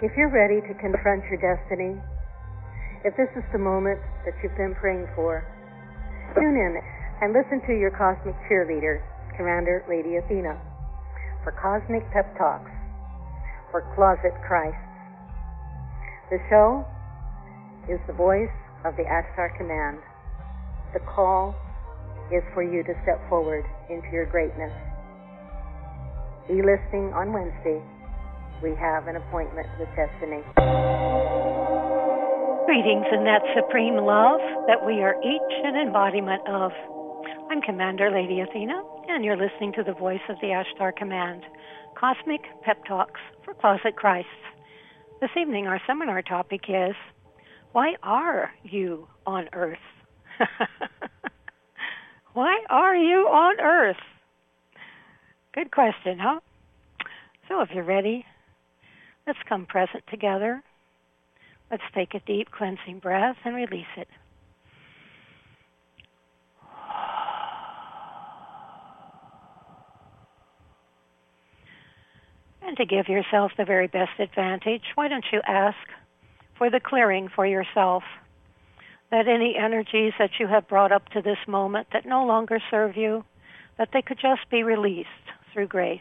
If you're ready to confront your destiny, if this is the moment that you've been praying for, tune in and listen to your cosmic cheerleader, Commander Lady Athena, for Cosmic Pep Talks for Closet Christ. The show is the voice of the Ashtar Command. The call is for you to step forward into your greatness. Be listening on Wednesday we have an appointment with destiny. Greetings in that supreme love that we are each an embodiment of. I'm Commander Lady Athena, and you're listening to the voice of the Ashtar Command, Cosmic Pep Talks for Closet Christs. This evening, our seminar topic is Why are you on Earth? Why are you on Earth? Good question, huh? So, if you're ready, Let's come present together. Let's take a deep cleansing breath and release it. And to give yourself the very best advantage, why don't you ask for the clearing for yourself? That any energies that you have brought up to this moment that no longer serve you, that they could just be released through grace.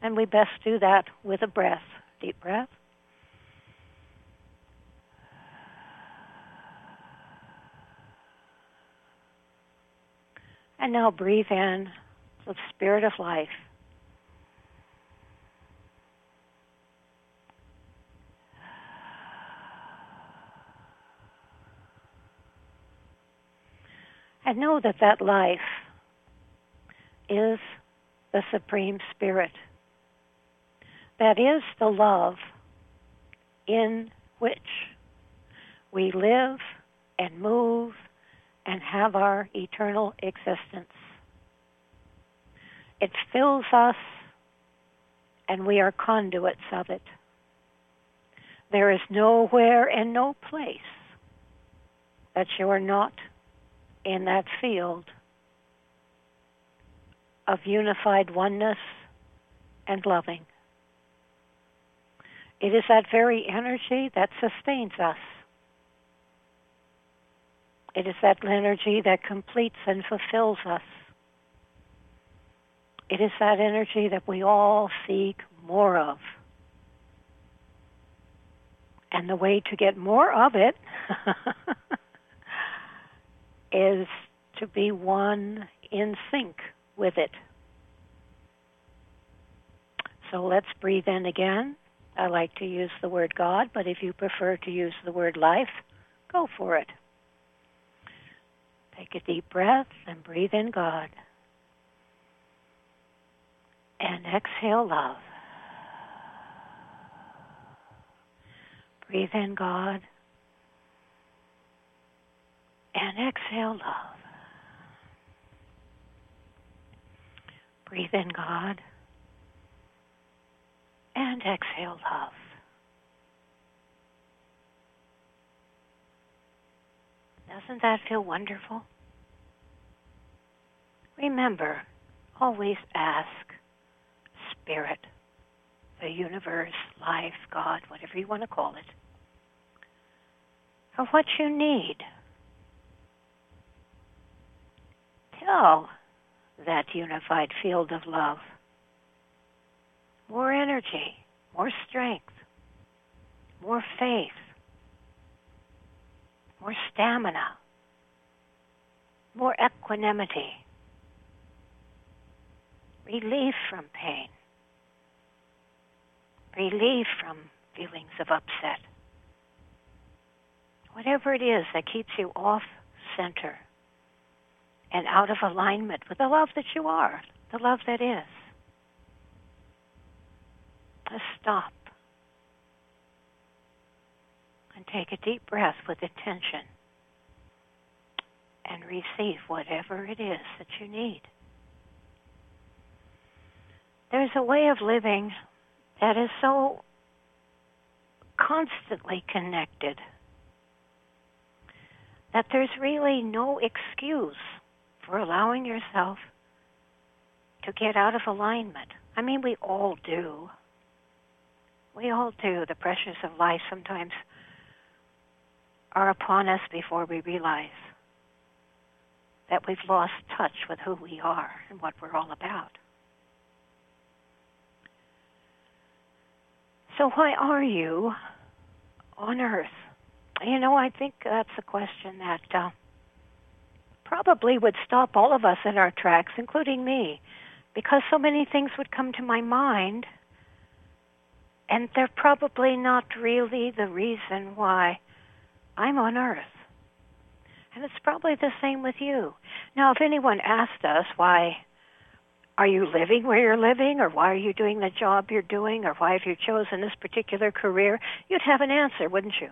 And we best do that with a breath. Deep breath. And now breathe in the spirit of life. And know that that life is the Supreme Spirit that is the love in which we live and move and have our eternal existence. It fills us and we are conduits of it. There is nowhere and no place that you are not in that field of unified oneness and loving. It is that very energy that sustains us. It is that energy that completes and fulfills us. It is that energy that we all seek more of. And the way to get more of it is to be one in sync with it. So let's breathe in again. I like to use the word God, but if you prefer to use the word life, go for it. Take a deep breath and breathe in God. And exhale love. Breathe in God. And exhale love. Breathe in God and exhale love. Doesn't that feel wonderful? Remember, always ask Spirit, the universe, life, God, whatever you want to call it, for what you need. Tell that unified field of love more energy, more strength, more faith, more stamina, more equanimity, relief from pain, relief from feelings of upset. Whatever it is that keeps you off center and out of alignment with the love that you are, the love that is to stop and take a deep breath with attention and receive whatever it is that you need. There's a way of living that is so constantly connected that there's really no excuse for allowing yourself to get out of alignment. I mean, we all do. We all do. The pressures of life sometimes are upon us before we realize that we've lost touch with who we are and what we're all about. So, why are you on Earth? You know, I think that's a question that uh, probably would stop all of us in our tracks, including me, because so many things would come to my mind, and they're probably not really the reason why I'm on Earth. And it's probably the same with you. Now, if anyone asked us why are you living where you're living, or why are you doing the job you're doing, or why have you chosen this particular career, you'd have an answer, wouldn't you?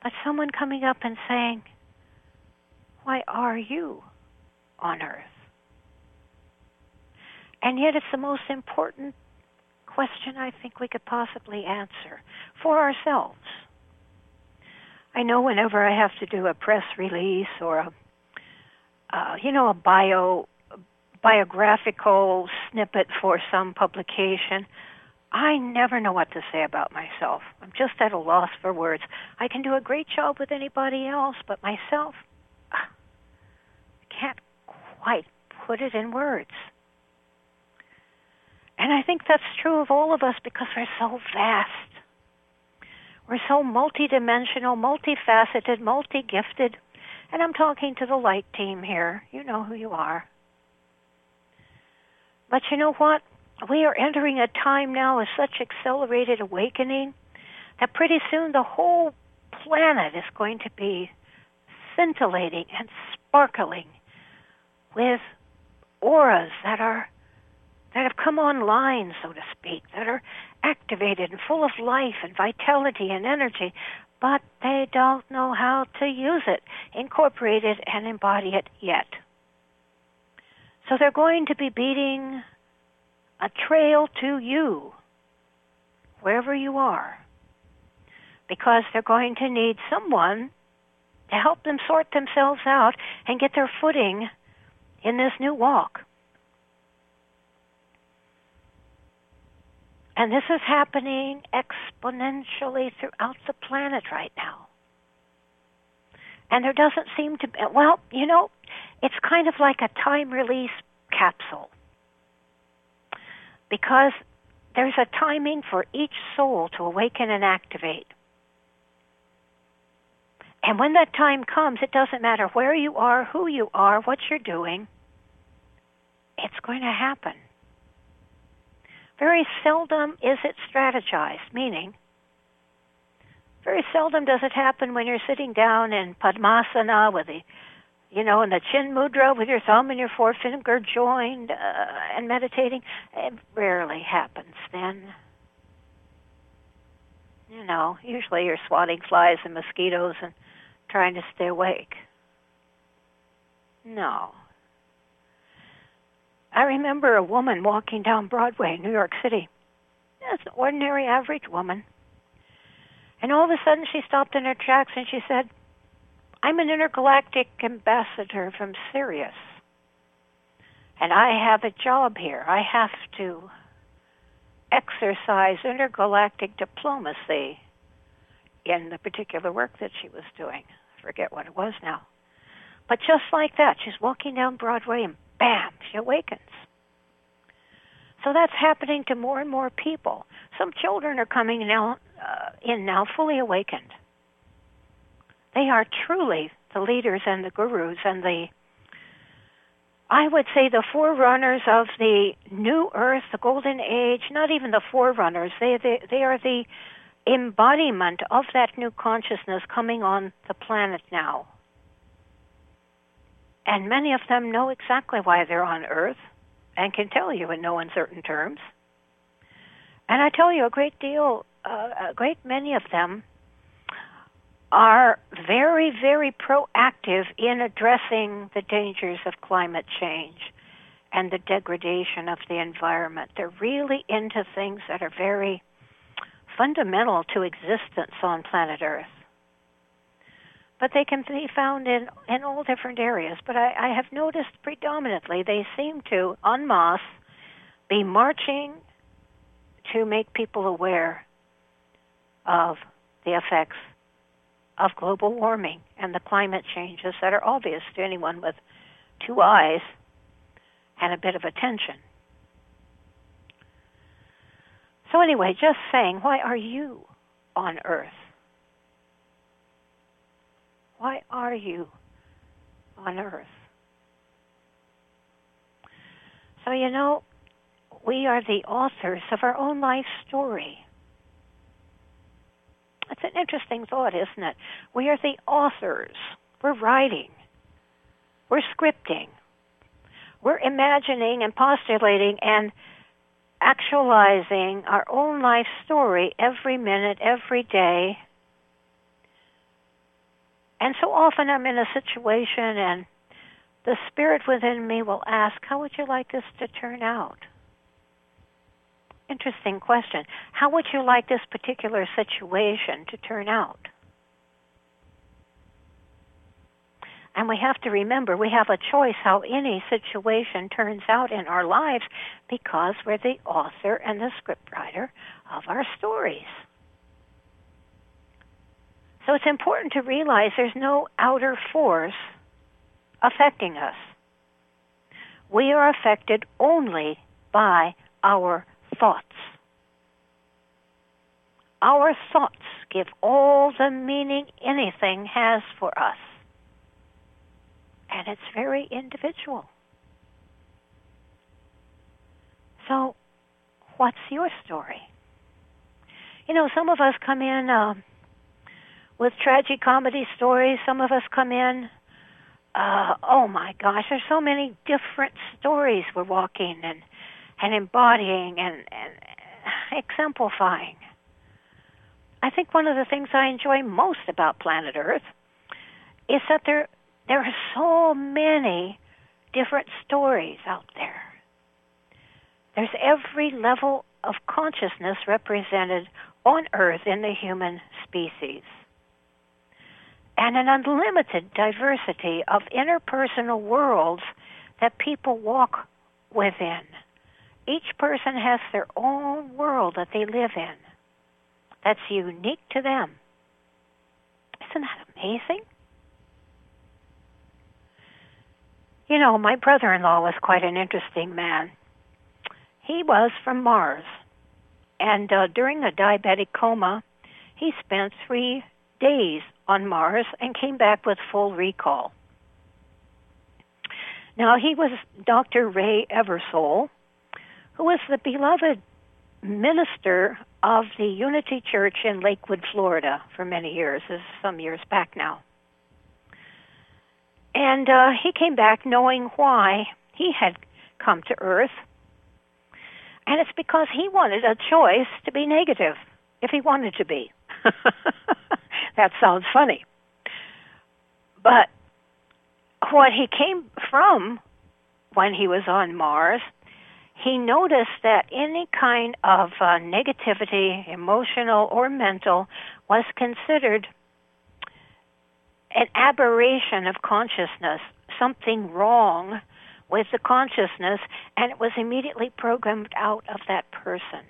But someone coming up and saying, Why are you on earth? And yet, it's the most important question I think we could possibly answer for ourselves. I know whenever I have to do a press release or a, uh, you know, a bio biographical snippet for some publication, I never know what to say about myself. I'm just at a loss for words. I can do a great job with anybody else, but myself, I can't quite put it in words. And I think that's true of all of us because we're so vast. We're so multidimensional, multifaceted, multi-gifted. And I'm talking to the light team here. You know who you are. But you know what? We are entering a time now of such accelerated awakening that pretty soon the whole planet is going to be scintillating and sparkling with auras that are that have come online, so to speak, that are activated and full of life and vitality and energy, but they don't know how to use it, incorporate it, and embody it yet. So they're going to be beating a trail to you, wherever you are, because they're going to need someone to help them sort themselves out and get their footing in this new walk. And this is happening exponentially throughout the planet right now. And there doesn't seem to be, well, you know, it's kind of like a time release capsule. Because there's a timing for each soul to awaken and activate. And when that time comes, it doesn't matter where you are, who you are, what you're doing, it's going to happen. Very seldom is it strategized, meaning very seldom does it happen when you're sitting down in Padmasana with the, you know, in the chin mudra with your thumb and your forefinger joined uh, and meditating. It rarely happens then. You know, usually you're swatting flies and mosquitoes and trying to stay awake. No, I remember a woman walking down Broadway in New York City. It's an ordinary, average woman. And all of a sudden she stopped in her tracks and she said, I'm an intergalactic ambassador from Sirius. And I have a job here. I have to exercise intergalactic diplomacy in the particular work that she was doing. I forget what it was now. But just like that, she's walking down Broadway and bam, she awakens. So that's happening to more and more people. Some children are coming now uh, in now fully awakened. They are truly the leaders and the gurus and the I would say the forerunners of the new earth, the golden age, not even the forerunners. They, they, they are the embodiment of that new consciousness coming on the planet now. And many of them know exactly why they're on Earth and can tell you in no uncertain terms. And I tell you, a great deal, uh, a great many of them are very, very proactive in addressing the dangers of climate change and the degradation of the environment. They're really into things that are very fundamental to existence on planet Earth but they can be found in, in all different areas. But I, I have noticed predominantly they seem to, en masse, be marching to make people aware of the effects of global warming and the climate changes that are obvious to anyone with two eyes and a bit of attention. So, anyway, just saying, why are you on Earth? Why are you on Earth? So, you know, we are the authors of our own life story. It's an interesting thought, isn't it? We are the authors. We're writing. We're scripting. We're imagining and postulating and actualizing our own life story every minute, every day. And so often I'm in a situation and the spirit within me will ask, How would you like this to turn out? Interesting question. How would you like this particular situation to turn out? And we have to remember we have a choice how any situation turns out in our lives because we're the author and the scriptwriter of our stories. So it's important to realize there's no outer force affecting us. We are affected only by our thoughts. Our thoughts give all the meaning anything has for us. And it's very individual. So, what's your story? You know, some of us come in uh, with tragic comedy stories. Some of us come in, uh, oh my gosh, there's so many different stories we're walking and and embodying and, and exemplifying. I think one of the things I enjoy most about planet Earth is that there there are so many different stories out there. There's every level of consciousness represented on Earth in the human species. And an unlimited diversity of interpersonal worlds that people walk within. Each person has their own world that they live in that's unique to them. Isn't that amazing? You know, my brother in law was quite an interesting man. He was from Mars, and uh, during a diabetic coma, he spent three days on Mars and came back with full recall. Now, he was Dr. Ray Eversole, who was the beloved minister of the Unity Church in Lakewood, Florida, for many years, this is some years back now. And uh, he came back knowing why he had come to Earth. And it's because he wanted a choice to be negative, if he wanted to be. that sounds funny. But what he came from when he was on Mars he noticed that any kind of uh, negativity, emotional or mental, was considered an aberration of consciousness, something wrong with the consciousness, and it was immediately programmed out of that person.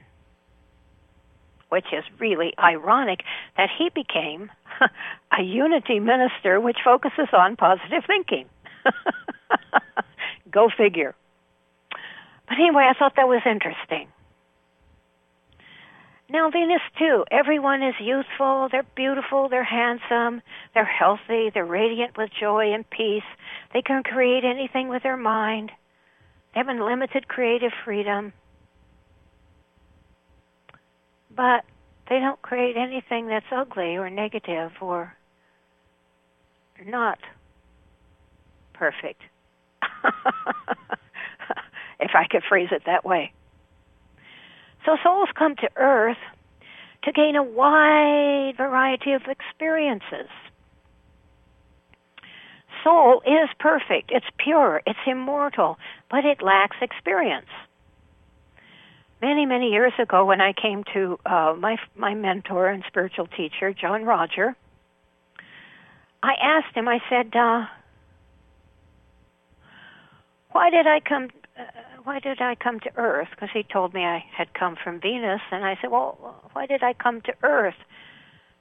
Which is really ironic that he became a unity minister which focuses on positive thinking. Go figure. But anyway, I thought that was interesting. Now, Venus, too. Everyone is youthful, they're beautiful, they're handsome, they're healthy, they're radiant with joy and peace. They can create anything with their mind. They have unlimited creative freedom. But they don't create anything that's ugly or negative or not perfect. if I could phrase it that way. So souls come to earth to gain a wide variety of experiences. Soul is perfect, it's pure, it's immortal, but it lacks experience. Many, many years ago, when I came to uh, my my mentor and spiritual teacher, John-Roger, I asked him. I said, uh, "Why did I come why did I come to Earth? Because he told me I had come from Venus. And I said, well, why did I come to Earth?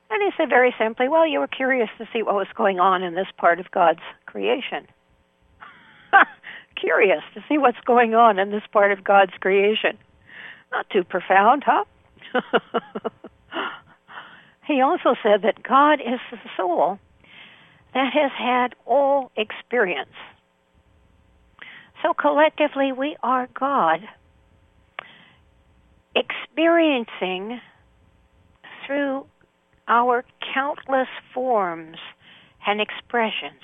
And he said very simply, well, you were curious to see what was going on in this part of God's creation. curious to see what's going on in this part of God's creation. Not too profound, huh? he also said that God is the soul that has had all experience. So collectively, we are God experiencing through our countless forms and expressions.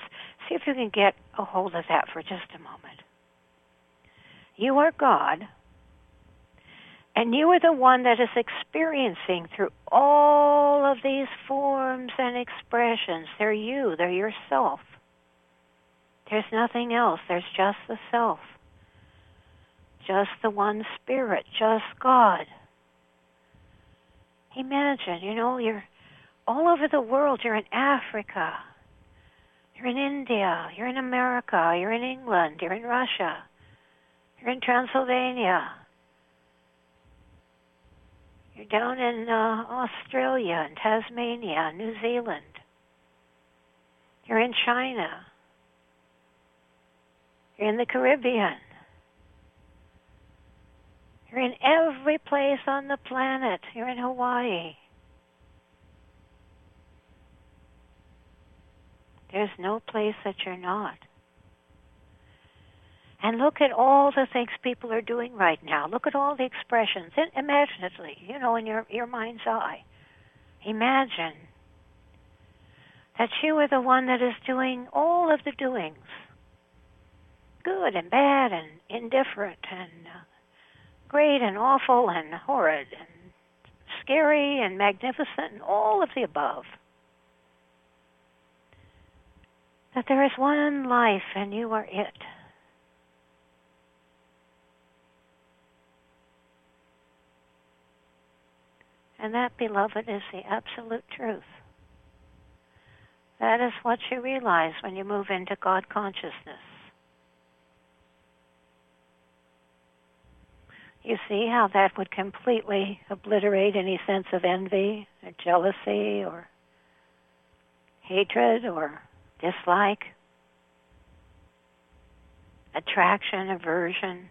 See if you can get a hold of that for just a moment. You are God, and you are the one that is experiencing through all of these forms and expressions. They're you, they're yourself. There's nothing else, there's just the self, just the one spirit, just God. Imagine, you know, you're all over the world. You're in Africa. You're in India. You're in America. You're in England. You're in Russia. You're in Transylvania. You're down in uh, Australia and Tasmania, New Zealand. You're in China. You're in the Caribbean. You're in every place on the planet. You're in Hawaii. There's no place that you're not. And look at all the things people are doing right now. Look at all the expressions, imaginatively, you know, in your, your mind's eye. Imagine that you are the one that is doing all of the doings good and bad and indifferent and uh, great and awful and horrid and scary and magnificent and all of the above. That there is one life and you are it. And that, beloved, is the absolute truth. That is what you realize when you move into God consciousness. You see how that would completely obliterate any sense of envy or jealousy or hatred or dislike, attraction, aversion,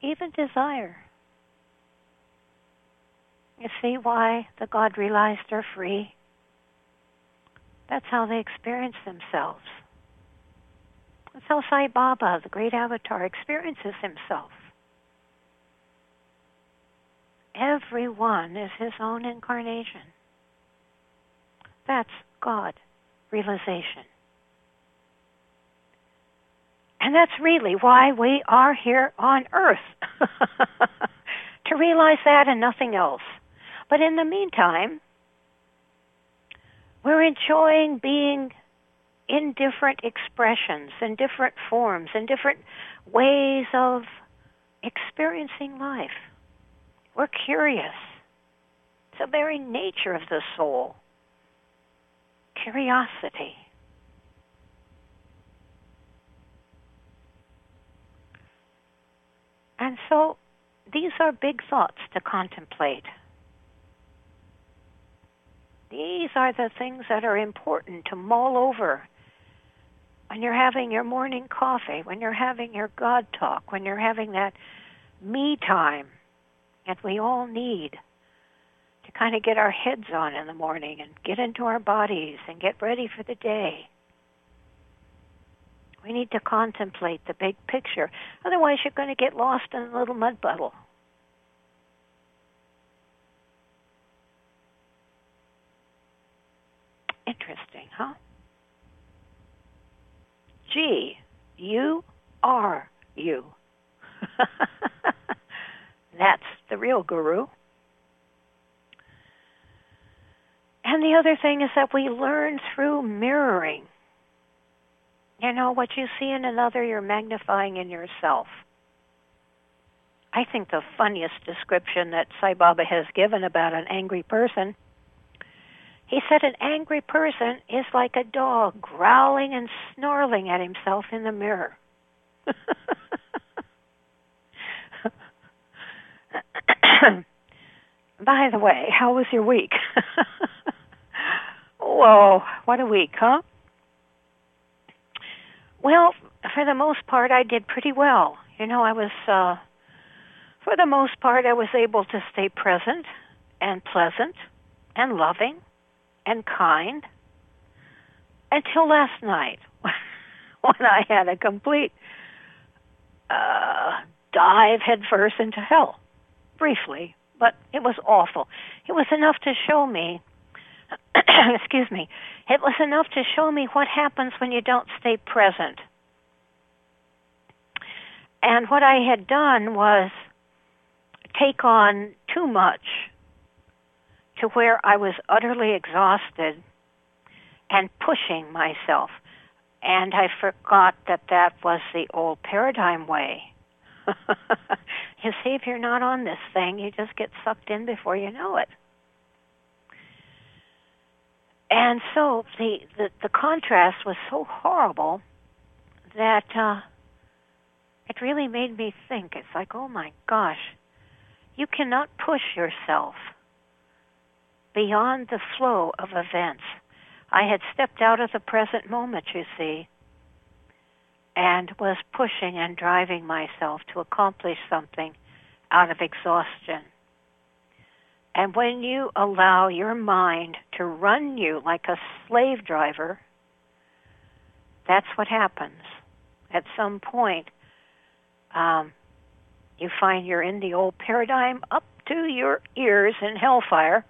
even desire. You see why the God realized are free? That's how they experience themselves. That's how Sai Baba, the great avatar, experiences himself. Everyone is his own incarnation. That's God realization. And that's really why we are here on earth. to realize that and nothing else. But in the meantime, we're enjoying being in different expressions, in different forms, in different ways of experiencing life. We're curious. It's the very nature of the soul. Curiosity. And so these are big thoughts to contemplate. These are the things that are important to mull over when you're having your morning coffee, when you're having your God talk, when you're having that me time that we all need to kind of get our heads on in the morning and get into our bodies and get ready for the day. We need to contemplate the big picture. Otherwise, you're going to get lost in a little mud puddle. Interesting, huh? G, you are you. That's the real guru. And the other thing is that we learn through mirroring. You know, what you see in another, you're magnifying in yourself. I think the funniest description that Sai Baba has given about an angry person, he said an angry person is like a dog growling and snarling at himself in the mirror. By the way, how was your week? Whoa, what a week, huh? Well, for the most part, I did pretty well. You know, I was, uh, for the most part, I was able to stay present and pleasant and loving and kind until last night when I had a complete uh, dive headfirst into hell, briefly, but it was awful. It was enough to show me, excuse me, it was enough to show me what happens when you don't stay present. And what I had done was take on too much to where I was utterly exhausted and pushing myself. And I forgot that that was the old paradigm way. you see, if you're not on this thing, you just get sucked in before you know it. And so the the, the contrast was so horrible that uh, it really made me think. It's like, oh my gosh, you cannot push yourself beyond the flow of events. I had stepped out of the present moment, you see, and was pushing and driving myself to accomplish something out of exhaustion. And when you allow your mind to run you like a slave driver, that's what happens. At some point, um, you find you're in the old paradigm up to your ears in hellfire.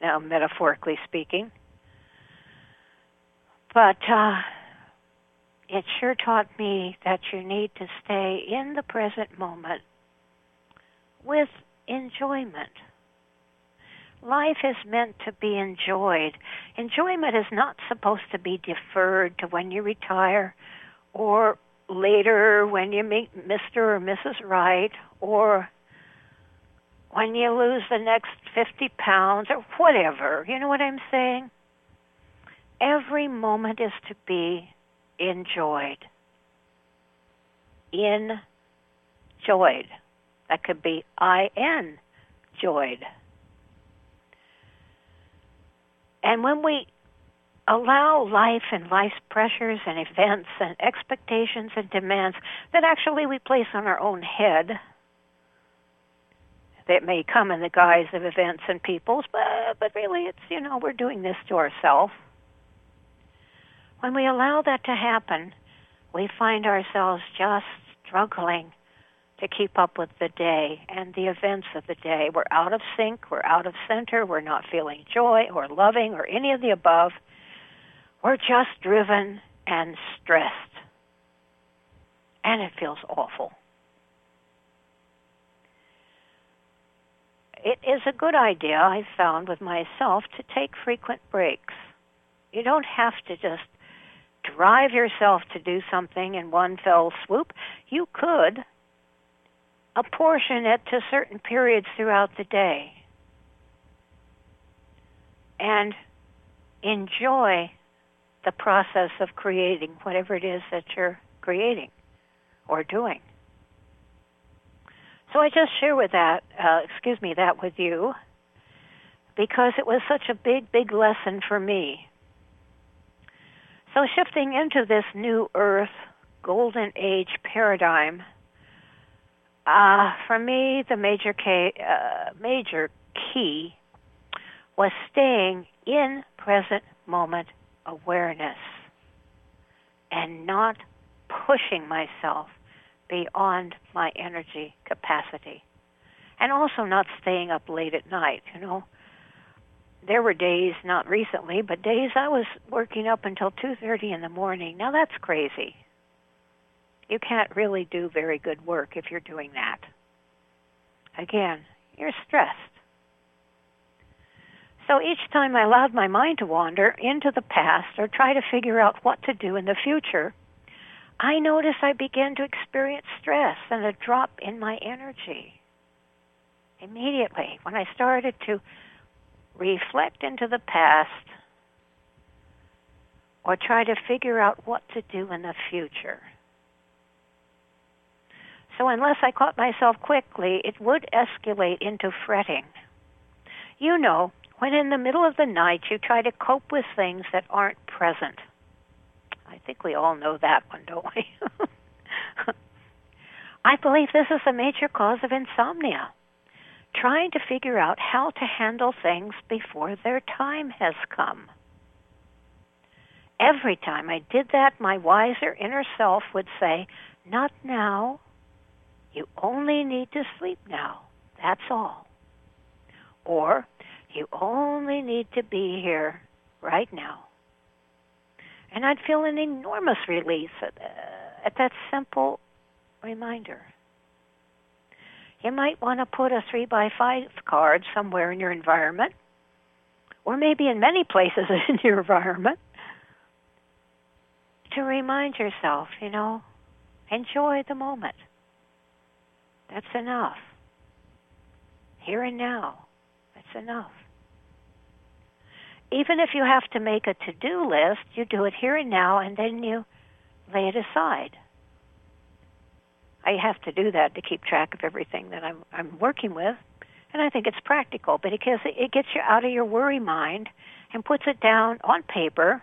Now, metaphorically speaking. But uh, it sure taught me that you need to stay in the present moment with enjoyment. Life is meant to be enjoyed. Enjoyment is not supposed to be deferred to when you retire or later when you meet Mr. or Mrs. Right or when you lose the next 50 pounds or whatever. You know what I'm saying? Every moment is to be enjoyed. Enjoyed. That could be I-N, joyed. And when we allow life and life's pressures and events and expectations and demands that actually we place on our own head, that may come in the guise of events and peoples, but, but really it's, you know, we're doing this to ourselves. When we allow that to happen, we find ourselves just struggling to keep up with the day and the events of the day. We're out of sync, we're out of center, we're not feeling joy or loving or any of the above. We're just driven and stressed. And it feels awful. It is a good idea, I've found with myself, to take frequent breaks. You don't have to just drive yourself to do something in one fell swoop, you could apportion it to certain periods throughout the day and enjoy the process of creating whatever it is that you're creating or doing. So I just share with that, uh, excuse me, that with you because it was such a big, big lesson for me. So shifting into this new earth golden age paradigm, uh, for me, the major key, uh, major key was staying in present moment awareness and not pushing myself beyond my energy capacity. And also not staying up late at night, you know there were days, not recently, but days I was working up until 2:30 in the morning. Now that's crazy. You can't really do very good work if you're doing that. Again, you're stressed. So each time I allowed my mind to wander into the past or try to figure out what to do in the future, I noticed I began to experience stress and a drop in my energy. Immediately, when I started to reflect into the past or try to figure out what to do in the future. So unless I caught myself quickly, it would escalate into fretting. You know, when in the middle of the night you try to cope with things that aren't present. Think we all know that one, don't we? I believe this is a major cause of insomnia. Trying to figure out how to handle things before their time has come. Every time I did that, my wiser inner self would say, Not now. You only need to sleep now. That's all. Or, you only need to be here right now. And I'd feel an enormous release at, uh, at that simple reminder. You might want to put a three by five card somewhere in your environment, or maybe in many places in your environment, to remind yourself, you know, enjoy the moment. That's enough. Here and now, that's enough. Even if you have to make a to-do list, you do it here and now and then you lay it aside. I have to do that to keep track of everything that I'm I'm working with, and I think it's practical. But because it gets you out of your worry mind and puts it down on paper,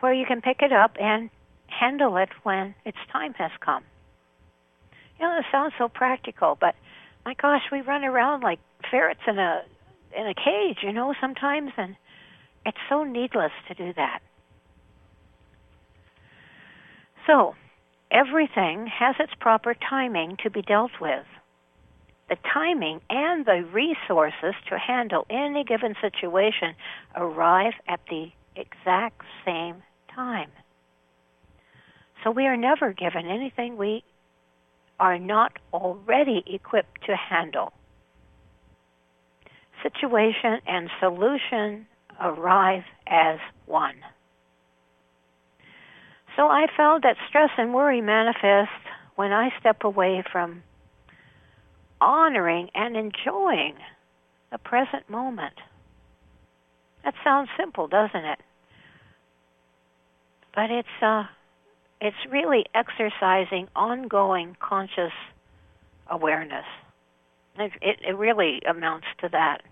where you can pick it up and handle it when its time has come. You know, it sounds so practical, but my gosh, we run around like ferrets in a in a cage, you know, sometimes, and it's so needless to do that. So, everything has its proper timing to be dealt with. The timing and the resources to handle any given situation arrive at the exact same time. So we are never given anything we are not already equipped to handle. Situation and solution arrive as one. So I found that stress and worry manifest when I step away from honoring and enjoying the present moment. That sounds simple, doesn't it? But it's uh, it's really exercising ongoing conscious awareness. It, it, it really amounts to that.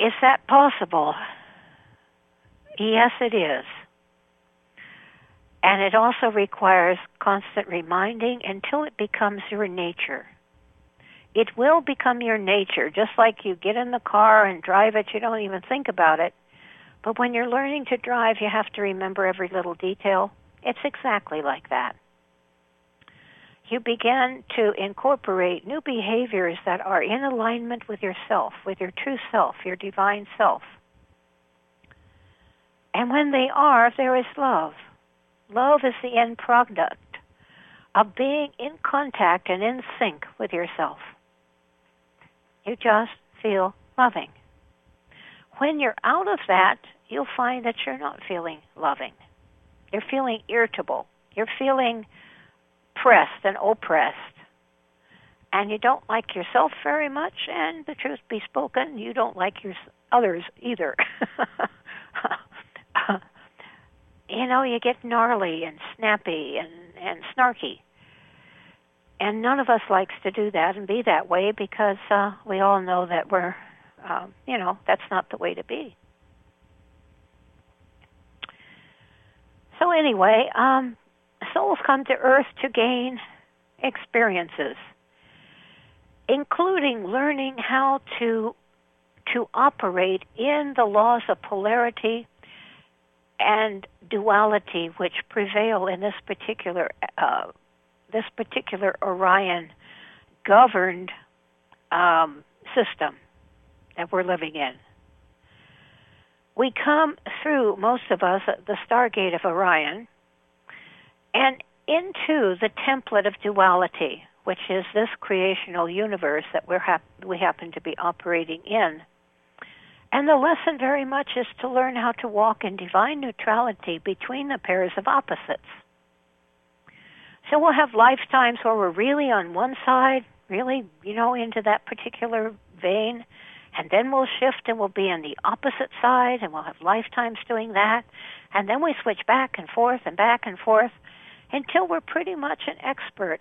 Is that possible? Yes, it is. And it also requires constant reminding until it becomes your nature. It will become your nature, just like you get in the car and drive it, you don't even think about it. But when you're learning to drive, you have to remember every little detail. It's exactly like that. You begin to incorporate new behaviors that are in alignment with yourself, with your true self, your divine self. And when they are, there is love. Love is the end product of being in contact and in sync with yourself. You just feel loving. When you're out of that, you'll find that you're not feeling loving. You're feeling irritable. You're feeling pressed and oppressed. And you don't like yourself very much, and the truth be spoken, you don't like your others either. you know, you get gnarly and snappy and, and snarky. And none of us likes to do that and be that way because uh, we all know that we're, um, you know, that's not the way to be. So anyway, um, souls come to Earth to gain experiences, including learning how to to operate in the laws of polarity and duality which prevail in this particular uh, this particular Orion governed um, system that we're living in. We come through most of us the Stargate of Orion and into the template of duality, which is this creational universe that we're hap- we happen to be operating in. And the lesson very much is to learn how to walk in divine neutrality between the pairs of opposites. So we'll have lifetimes where we're really on one side, really, you know, into that particular vein, and then we'll shift and we'll be on the opposite side, and we'll have lifetimes doing that, and then we switch back and forth and back and forth. Until we're pretty much an expert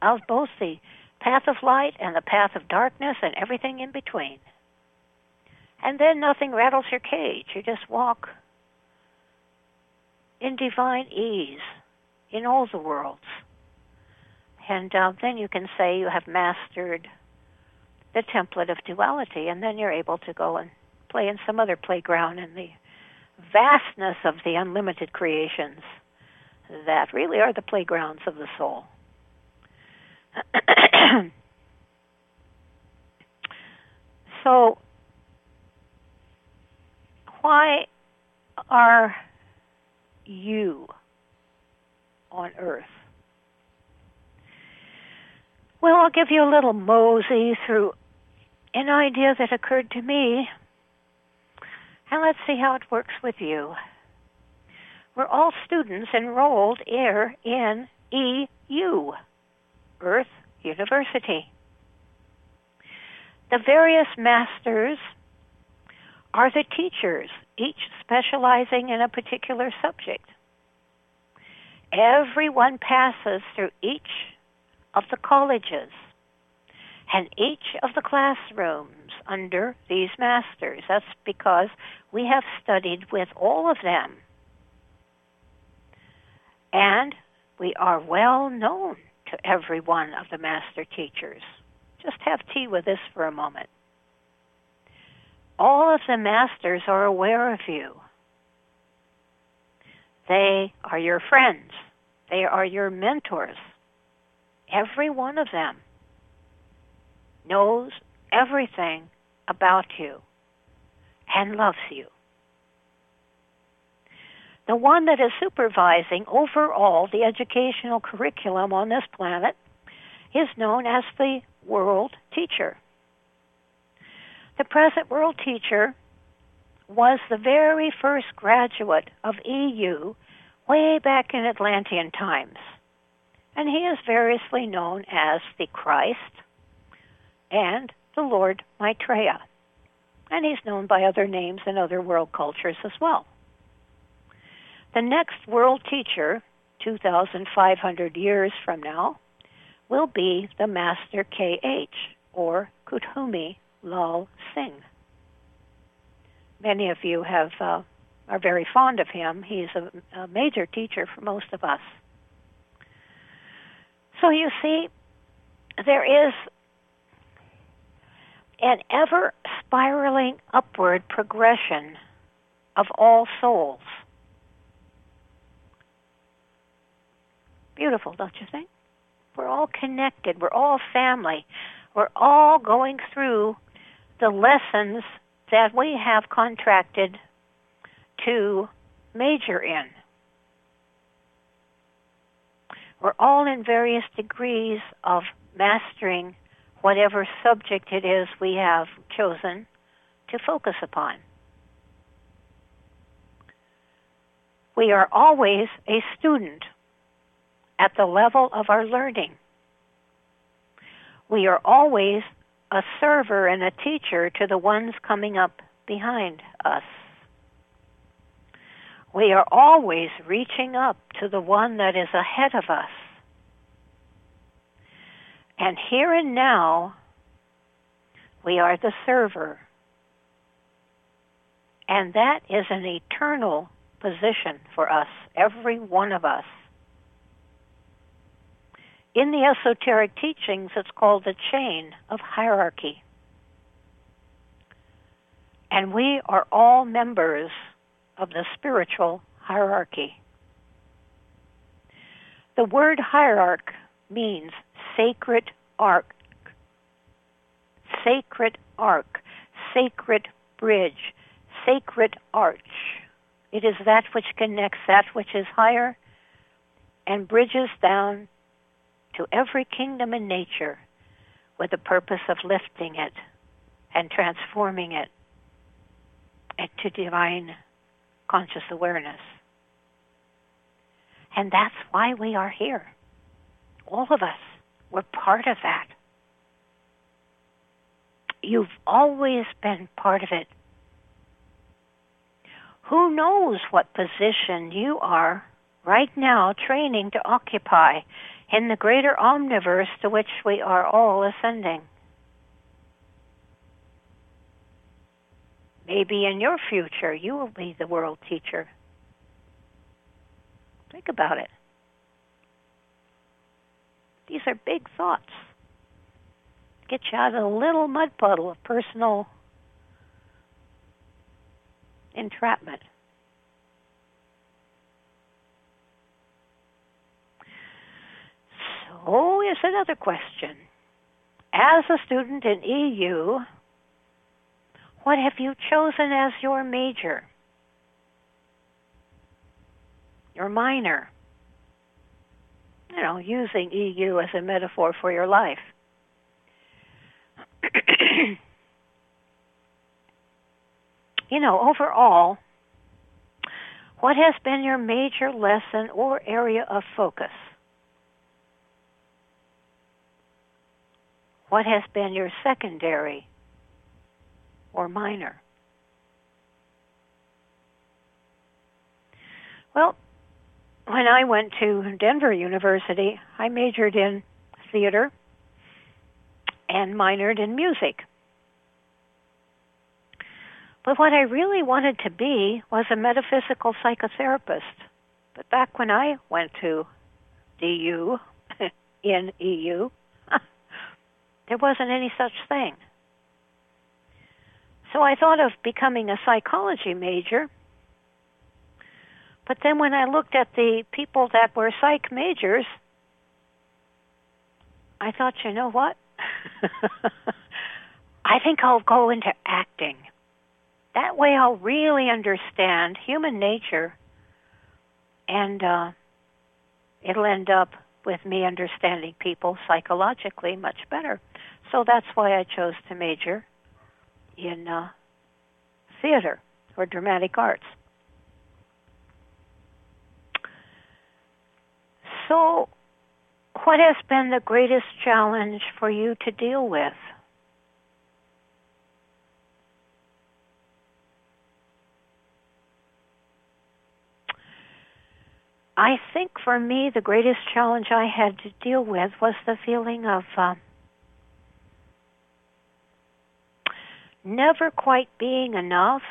of both the path of light and the path of darkness and everything in between. And then nothing rattles your cage. You just walk in divine ease in all the worlds. And uh, then you can say you have mastered the template of duality, and then you're able to go and play in some other playground in the vastness of the unlimited creations that really are the playgrounds of the soul. so, why are you on earth? Well, I'll give you a little mosey through an idea that occurred to me, and let's see how it works with you. We're all students enrolled here in EU, Earth University. The various masters are the teachers, each specializing in a particular subject. Everyone passes through each of the colleges and each of the classrooms under these masters. That's because we have studied with all of them. And we are well known to every one of the master teachers. Just have tea with this for a moment. All of the masters are aware of you. They are your friends. They are your mentors. Every one of them knows everything about you and loves you. The one that is supervising overall the educational curriculum on this planet is known as the world teacher. The present world teacher was the very first graduate of EU way back in Atlantean times. And he is variously known as the Christ and the Lord Maitreya. And he's known by other names in other world cultures as well. The next world teacher, 2,500 years from now, will be the Master KH, or Kuthumi Lal Singh. Many of you have uh, are very fond of him. He's a, a major teacher for most of us. So you see, there is an ever spiraling upward progression of all souls. Beautiful, don't you think? We're all connected. We're all family. We're all going through the lessons that we have contracted to major in. We're all in various degrees of mastering whatever subject it is we have chosen to focus upon. We are always a student at the level of our learning. We are always a server and a teacher to the ones coming up behind us. We are always reaching up to the one that is ahead of us. And here and now, we are the server. And that is an eternal position for us, every one of us. In the esoteric teachings, it's called the chain of hierarchy. And we are all members of the spiritual hierarchy. The word hierarch means sacred arc, sacred arc, sacred bridge, sacred arch. It is that which connects that which is higher and bridges down to every kingdom in nature with the purpose of lifting it and transforming it into divine conscious awareness. And that's why we are here. All of us. We're part of that. You've always been part of it. Who knows what position you are right now training to occupy in the greater omniverse to which we are all ascending. Maybe in your future you will be the world teacher. Think about it. These are big thoughts. Get you out of a little mud puddle of personal entrapment. Oh, so, is another question. As a student in EU, what have you chosen as your major? Your minor? You know, using EU as a metaphor for your life. you know, overall, what has been your major lesson or area of focus? What has been your secondary or minor? Well, when I went to Denver University, I majored in theater and minored in music. But what I really wanted to be was a metaphysical psychotherapist. But back when I went to DU in EU, there wasn't any such thing. So I thought of becoming a psychology major. But then when I looked at the people that were psych majors, I thought, you know what? I think I'll go into acting. That way I'll really understand human nature and uh, it'll end up with me understanding people psychologically much better. So that's why I chose to major in uh, theater or dramatic arts. So, what has been the greatest challenge for you to deal with? I think for me, the greatest challenge I had to deal with was the feeling of uh, never quite being enough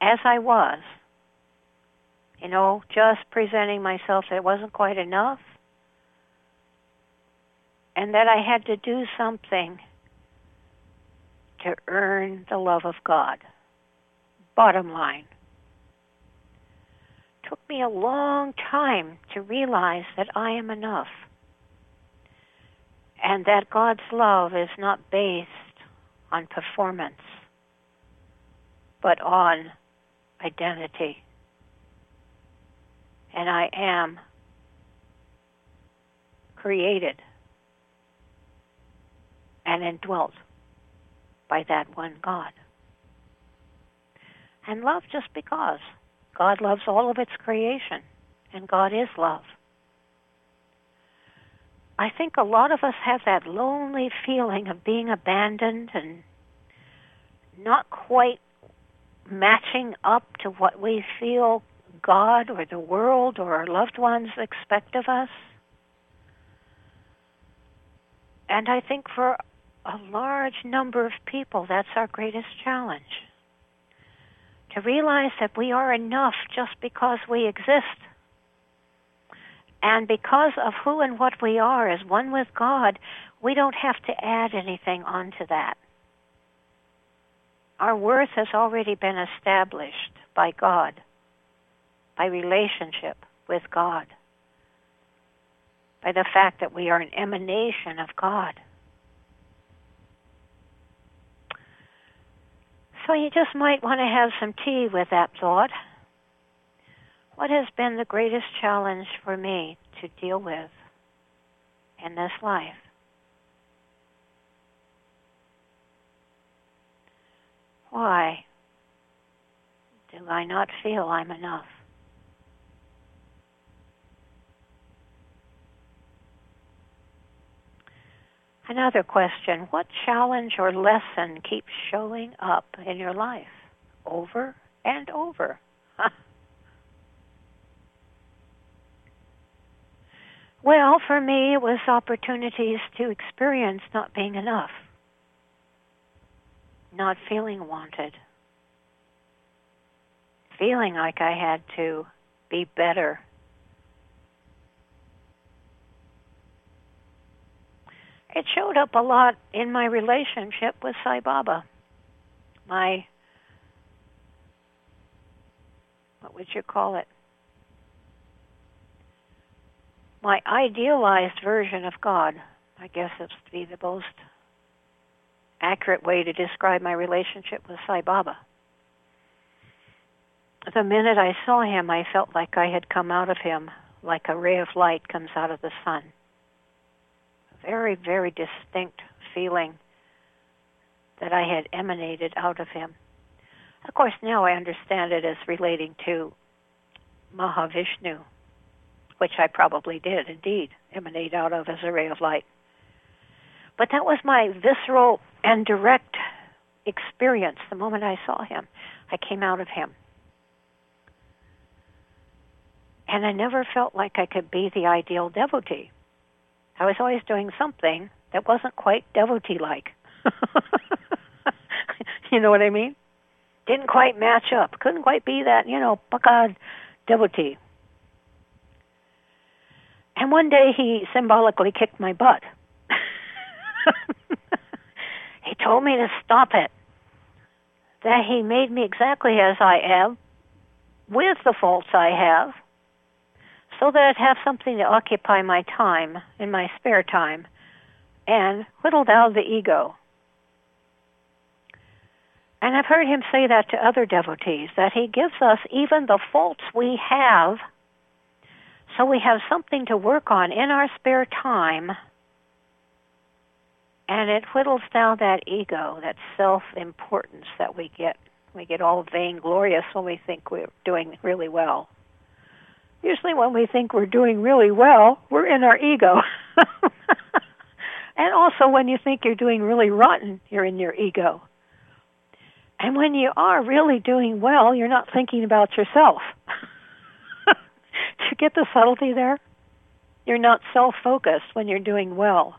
as I was. You know, just presenting myself that it wasn't quite enough and that I had to do something to earn the love of God. Bottom line. Took me a long time to realize that I am enough and that God's love is not based on performance, but on identity. And I am created and indwelt by that one God. And love just because. God loves all of its creation, and God is love. I think a lot of us have that lonely feeling of being abandoned and not quite matching up to what we feel God or the world or our loved ones expect of us. And I think for a large number of people, that's our greatest challenge. To realize that we are enough just because we exist and because of who and what we are as one with God, we don't have to add anything onto that. Our worth has already been established by God, by relationship with God, by the fact that we are an emanation of God. So you just might want to have some tea with that thought. What has been the greatest challenge for me to deal with in this life? Why do I not feel I'm enough? Another question What challenge or lesson keeps showing up in your life over and over? Well, for me, it was opportunities to experience not being enough, not feeling wanted, feeling like I had to be better. It showed up a lot in my relationship with Sai Baba. My, what would you call it? My idealized version of God. I guess it's to be the most accurate way to describe my relationship with Sai Baba. The minute I saw him, I felt like I had come out of him, like a ray of light comes out of the sun. A very, very distinct feeling that I had emanated out of him. Of course, now I understand it as relating to Mahavishnu, which I probably did indeed emanate out of as a ray of light. But that was my visceral and direct experience the moment I saw him. I came out of him. And I never felt like I could be the ideal devotee. I was always doing something that wasn't quite devotee like. you know what I mean? Didn't quite match up. Couldn't quite be that, you know, bhakta devotee. And one day he symbolically kicked my butt. he told me to stop it. That he made me exactly as I am, with the faults I have, so that I'd have something to occupy my time in my spare time, and whittle down the ego. And I've heard him say that to other devotees, that he gives us even the faults we have so we have something to work on in our spare time. And it whittles down that ego, that self-importance that we get. We get all vainglorious when we think we're doing really well. Usually when we think we're doing really well, we're in our ego. and also when you think you're doing really rotten, you're in your ego. And when you are really doing well, you're not thinking about yourself. You get the subtlety there? You're not self-focused when you're doing well.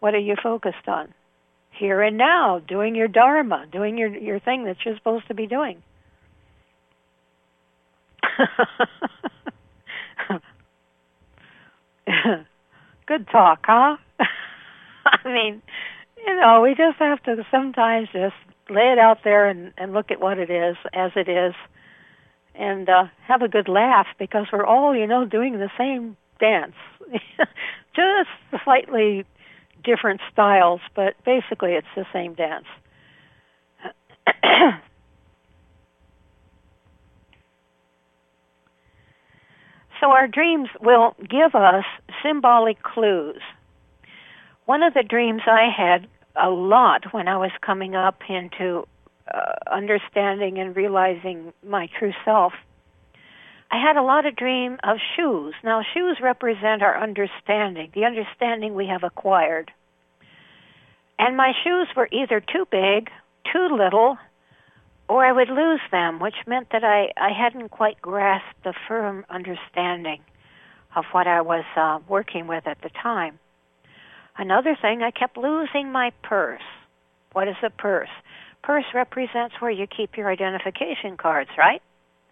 What are you focused on? Here and now, doing your dharma, doing your your thing that you're supposed to be doing. Good talk, huh? I mean, you know, we just have to sometimes just lay it out there and, and look at what it is as it is and uh, have a good laugh because we're all, you know, doing the same dance, just slightly different styles, but basically it's the same dance. so our dreams will give us symbolic clues. One of the dreams I had a lot when I was coming up into uh, understanding and realizing my true self, I had a lot of dream of shoes. Now, shoes represent our understanding, the understanding we have acquired. And my shoes were either too big, too little, or I would lose them, which meant that I, I hadn't quite grasped the firm understanding of what I was uh, working with at the time. Another thing, I kept losing my purse. What is a purse? Purse represents where you keep your identification cards, right?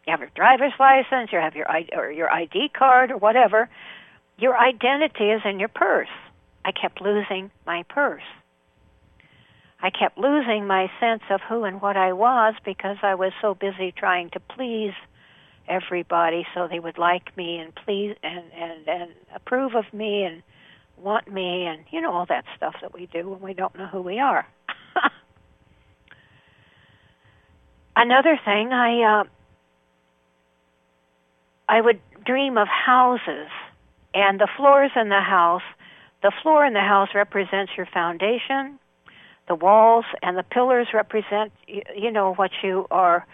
You have your driver's license, you have your ID, or your ID card or whatever. Your identity is in your purse. I kept losing my purse. I kept losing my sense of who and what I was because I was so busy trying to please everybody so they would like me and please and and and approve of me and want me and you know all that stuff that we do when we don't know who we are. Another thing, I uh, I would dream of houses and the floors in the house. The floor in the house represents your foundation. The walls and the pillars represent, you know, what you are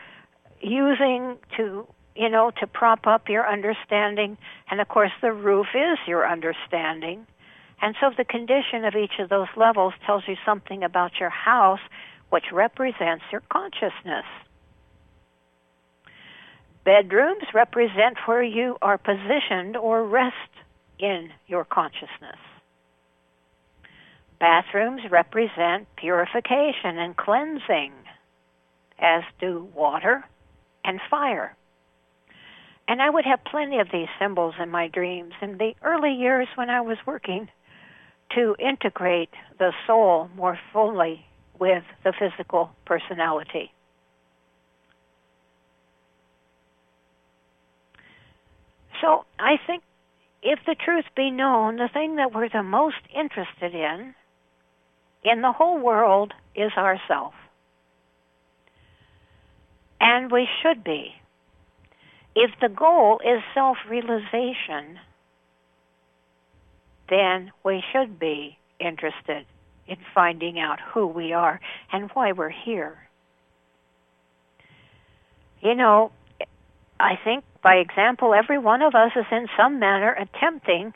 using to, you know, to prop up your understanding. And of course, the roof is your understanding. And so the condition of each of those levels tells you something about your house, which represents your consciousness. Bedrooms represent where you are positioned or rest in your consciousness. Bathrooms represent purification and cleansing, as do water and fire. And I would have plenty of these symbols in my dreams in the early years when I was working to integrate the soul more fully with the physical personality. So I think if the truth be known, the thing that we're the most interested in in the whole world is ourself. And we should be. If the goal is self-realization, then we should be interested in finding out who we are and why we're here. You know, I think by example, every one of us is in some manner attempting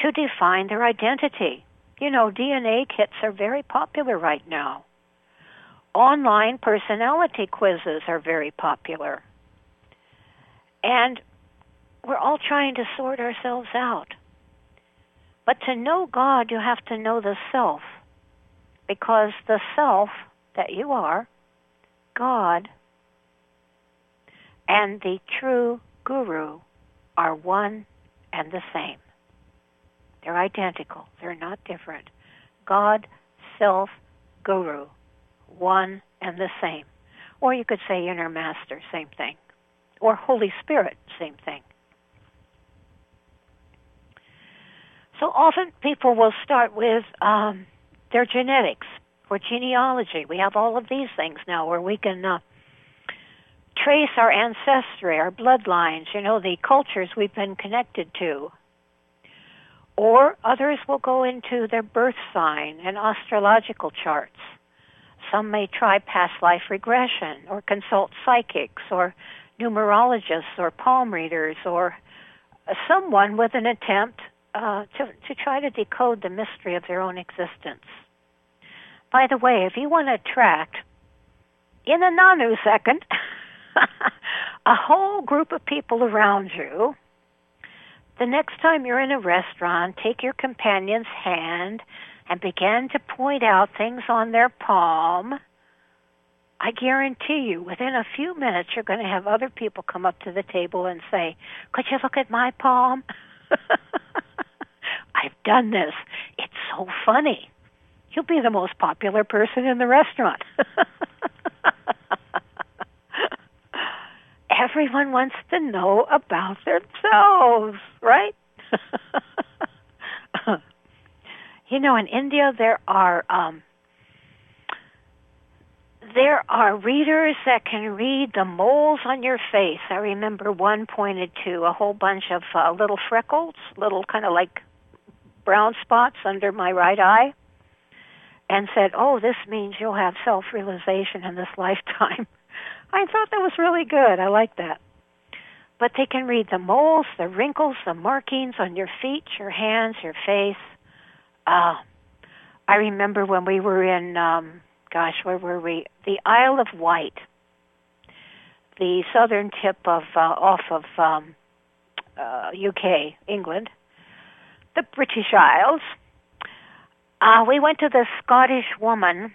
to define their identity. You know, DNA kits are very popular right now. Online personality quizzes are very popular. And we're all trying to sort ourselves out. But to know God, you have to know the self. Because the self that you are, God, and the true guru are one and the same. They're identical. They're not different. God, self, guru, one and the same. Or you could say inner master, same thing. Or Holy Spirit, same thing. So often people will start with um, their genetics or genealogy. We have all of these things now where we can uh, trace our ancestry, our bloodlines, you know, the cultures we've been connected to. Or others will go into their birth sign and astrological charts. Some may try past life regression or consult psychics or numerologists or palm readers or someone with an attempt uh, to, to try to decode the mystery of their own existence. By the way, if you want to attract in a nanosecond a whole group of people around you, the next time you're in a restaurant, take your companion's hand and begin to point out things on their palm I guarantee you, within a few minutes, you're going to have other people come up to the table and say, Could you look at my palm? I've done this. It's so funny. You'll be the most popular person in the restaurant. Everyone wants to know about themselves, right? you know, in India, there are um, there are readers that can read the moles on your face. I remember one pointed to a whole bunch of uh, little freckles, little kind of like brown spots under my right eye, and said, "Oh, this means you'll have self-realization in this lifetime." I thought that was really good. I like that. But they can read the moles, the wrinkles, the markings on your feet, your hands, your face. Uh, I remember when we were in um, gosh, where were we? The Isle of Wight, the southern tip of uh, off of um, uh, UK, England, the British Isles. Uh, we went to the Scottish woman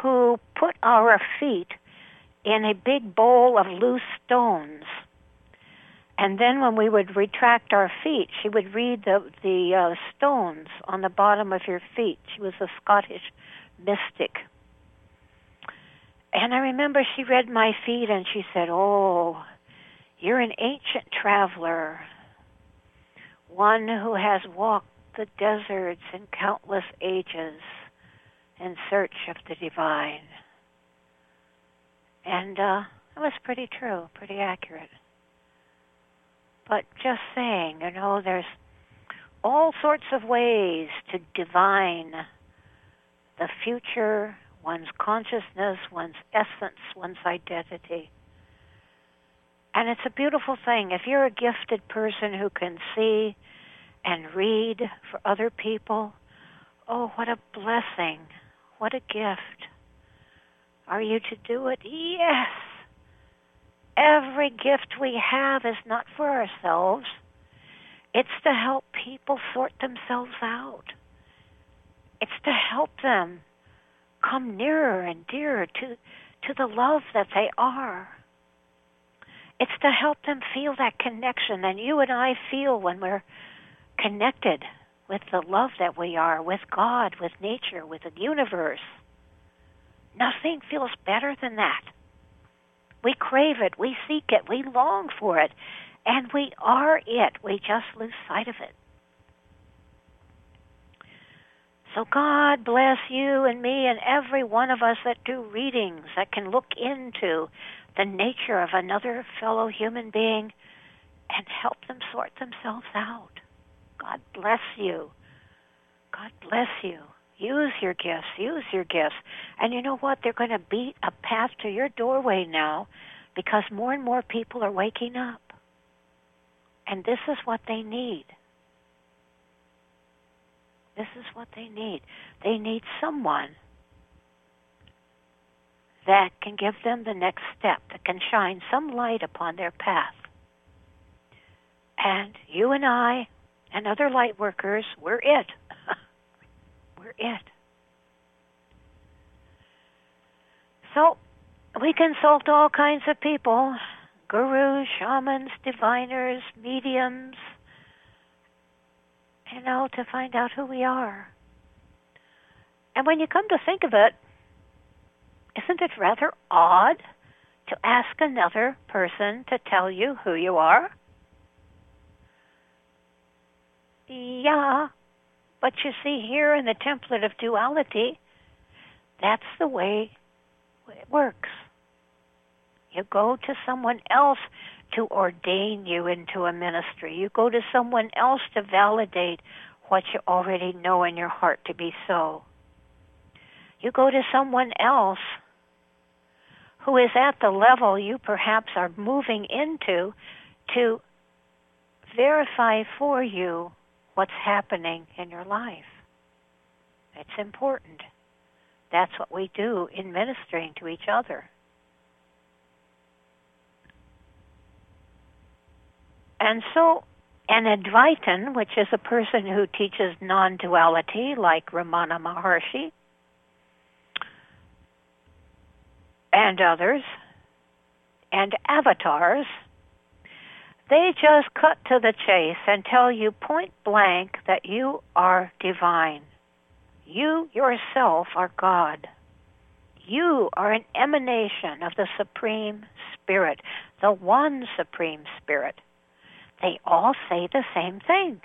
who put our feet in a big bowl of loose stones. And then when we would retract our feet, she would read the the uh, stones on the bottom of your feet. She was a Scottish mystic. And I remember she read my feet and she said, Oh, you're an ancient traveler, one who has walked the deserts in countless ages in search of the divine. And uh, it was pretty true, pretty accurate. But just saying, you know, there's all sorts of ways to divine the future one's consciousness, one's essence, one's identity. And it's a beautiful thing. If you're a gifted person who can see and read for other people, oh, what a blessing. What a gift. Are you to do it? Yes. Every gift we have is not for ourselves. It's to help people sort themselves out. It's to help them come nearer and dearer to, to the love that they are. It's to help them feel that connection that you and I feel when we're connected with the love that we are, with God, with nature, with the universe. Nothing feels better than that. We crave it, we seek it, we long for it, and we are it. We just lose sight of it. So God bless you and me and every one of us that do readings that can look into the nature of another fellow human being and help them sort themselves out. God bless you. God bless you. Use your gifts. Use your gifts. And you know what? They're going to beat a path to your doorway now because more and more people are waking up. And this is what they need. This is what they need. They need someone that can give them the next step, that can shine some light upon their path. And you and I and other light workers, we're it. We're it. So we consult all kinds of people gurus, shamans, diviners, mediums, you know, to find out who we are. And when you come to think of it, isn't it rather odd to ask another person to tell you who you are? Yeah, but you see, here in the template of duality, that's the way it works. You go to someone else to ordain you into a ministry. You go to someone else to validate what you already know in your heart to be so. You go to someone else who is at the level you perhaps are moving into to verify for you what's happening in your life. It's important. That's what we do in ministering to each other. And so, an Advaitin, which is a person who teaches non duality, like Ramana Maharshi, and others, and avatars, they just cut to the chase and tell you point blank that you are divine. You yourself are God. You are an emanation of the Supreme Spirit, the one Supreme Spirit they all say the same thing.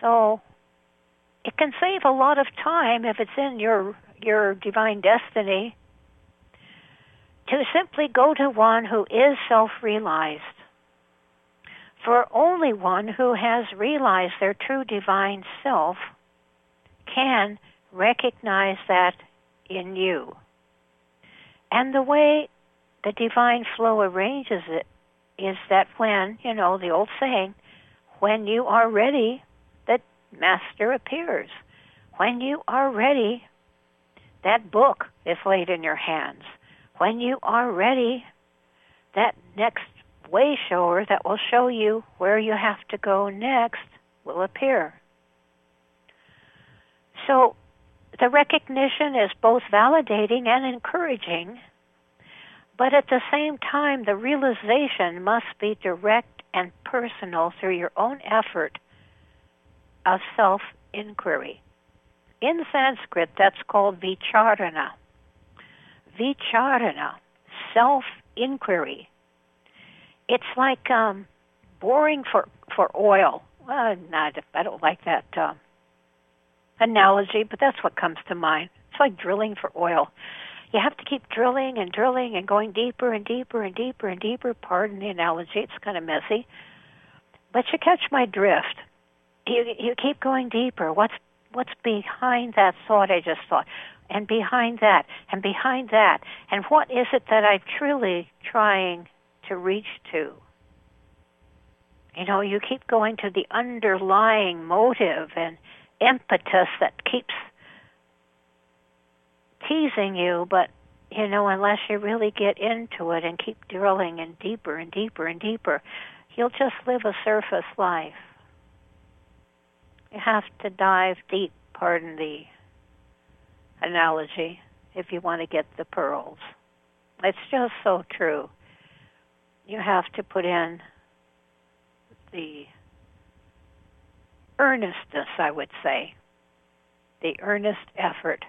So it can save a lot of time if it's in your your divine destiny to simply go to one who is self-realized. For only one who has realized their true divine self can recognize that in you. And the way the divine flow arranges it is that when, you know, the old saying, when you are ready, the master appears. When you are ready, that book is laid in your hands. When you are ready, that next way shower that will show you where you have to go next will appear. So the recognition is both validating and encouraging but at the same time, the realization must be direct and personal through your own effort of self inquiry. In Sanskrit, that's called vicharana. Vicharana, self inquiry. It's like um, boring for, for oil. Well, not, I don't like that uh, analogy, but that's what comes to mind. It's like drilling for oil you have to keep drilling and drilling and going deeper and deeper and deeper and deeper. Pardon the analogy; it's kind of messy, but you catch my drift. You you keep going deeper. What's what's behind that thought I just thought, and behind that, and behind that, and what is it that I'm truly trying to reach to? You know, you keep going to the underlying motive and impetus that keeps teasing you, but you know, unless you really get into it and keep drilling and deeper and deeper and deeper, you'll just live a surface life. You have to dive deep, pardon the analogy, if you want to get the pearls. It's just so true. You have to put in the earnestness, I would say, the earnest effort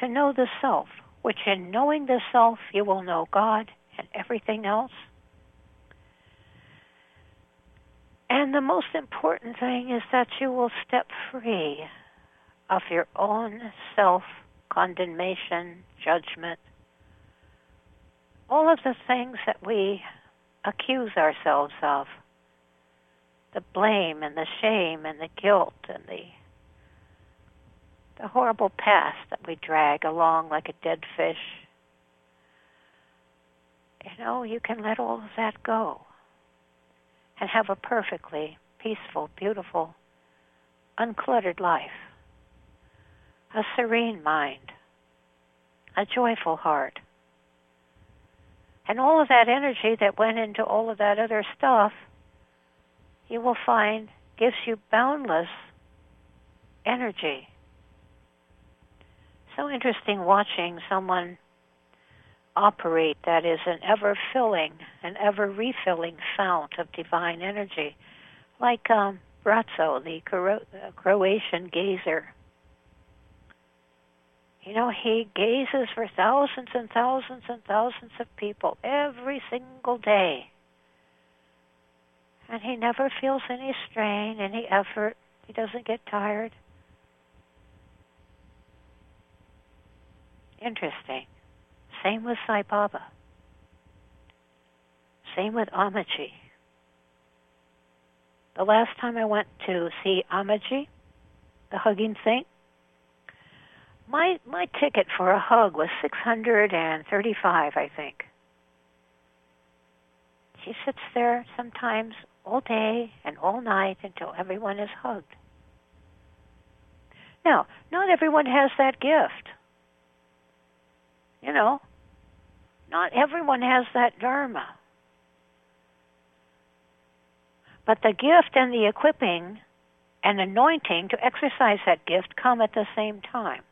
to know the self, which in knowing the self you will know God and everything else. And the most important thing is that you will step free of your own self condemnation, judgment, all of the things that we accuse ourselves of. The blame and the shame and the guilt and the the horrible past that we drag along like a dead fish. You know, you can let all of that go and have a perfectly peaceful, beautiful, uncluttered life, a serene mind, a joyful heart. And all of that energy that went into all of that other stuff, you will find gives you boundless energy so interesting watching someone operate that is an ever filling, an ever refilling fount of divine energy, like um, Braco, the Cro- Croatian gazer. You know, he gazes for thousands and thousands and thousands of people every single day. And he never feels any strain, any effort. He doesn't get tired. Interesting. Same with Sai Baba. Same with Amaji. The last time I went to see Amaji, the hugging saint, my my ticket for a hug was six hundred and thirty five, I think. She sits there sometimes all day and all night until everyone is hugged. Now, not everyone has that gift. You know, not everyone has that dharma. But the gift and the equipping and anointing to exercise that gift come at the same time.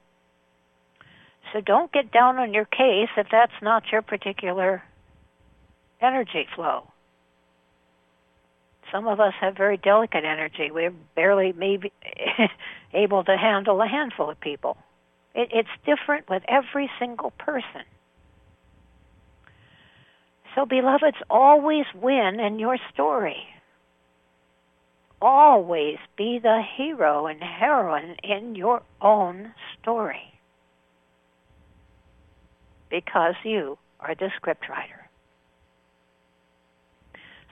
So don't get down on your case if that's not your particular energy flow. Some of us have very delicate energy. We're barely maybe able to handle a handful of people. It, it's different with every single person. So, beloveds, always win in your story. Always be the hero and heroine in your own story. Because you are the scriptwriter.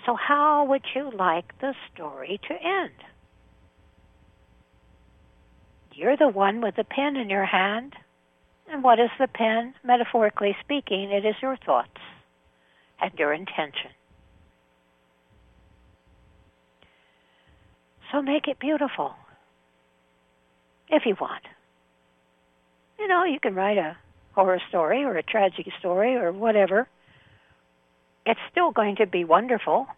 So, how would you like the story to end? You're the one with the pen in your hand. And what is the pen? Metaphorically speaking, it is your thoughts and your intention. So make it beautiful. If you want. You know, you can write a horror story or a tragic story or whatever. It's still going to be wonderful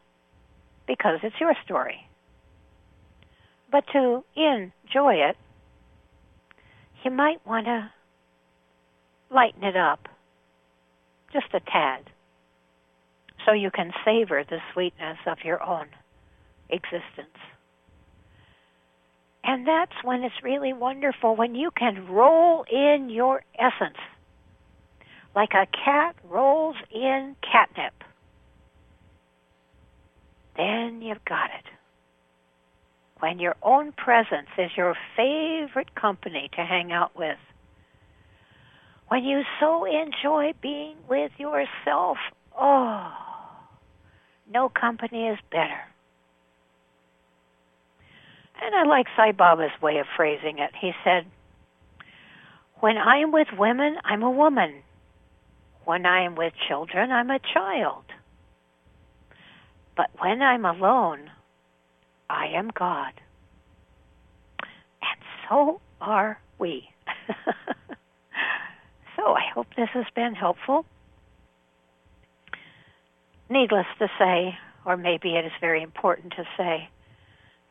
because it's your story. But to enjoy it you might want to lighten it up just a tad so you can savor the sweetness of your own existence. And that's when it's really wonderful when you can roll in your essence like a cat rolls in catnip. Then you've got it when your own presence is your favorite company to hang out with, when you so enjoy being with yourself, oh, no company is better. And I like Sai Baba's way of phrasing it. He said, When I am with women, I'm a woman. When I am with children, I'm a child. But when I'm alone, I am God. And so are we. So I hope this has been helpful. Needless to say, or maybe it is very important to say,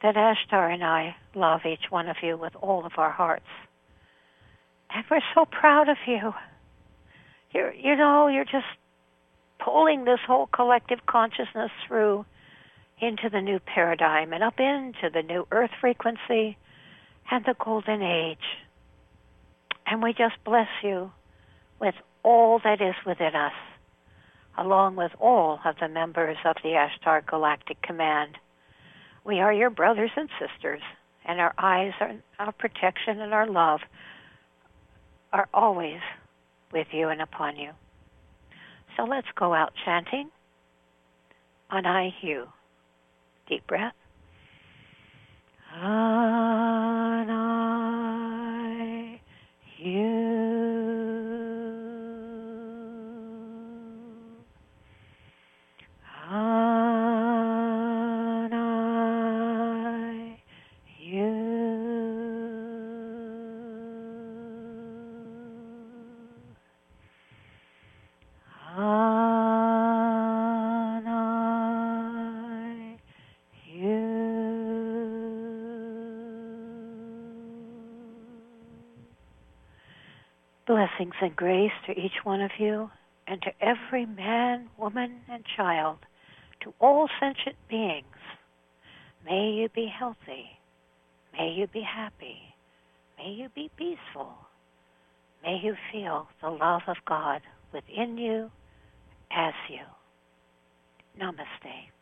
that Ashtar and I love each one of you with all of our hearts. And we're so proud of you. You're, you know, you're just pulling this whole collective consciousness through into the new paradigm and up into the new earth frequency and the golden age. And we just bless you with all that is within us, along with all of the members of the Ashtar Galactic Command. We are your brothers and sisters, and our eyes, are, our protection, and our love are always with you and upon you. So let's go out chanting Ani-Hu. Deep breath. On Blessings and grace to each one of you and to every man, woman, and child, to all sentient beings. May you be healthy. May you be happy. May you be peaceful. May you feel the love of God within you as you. Namaste.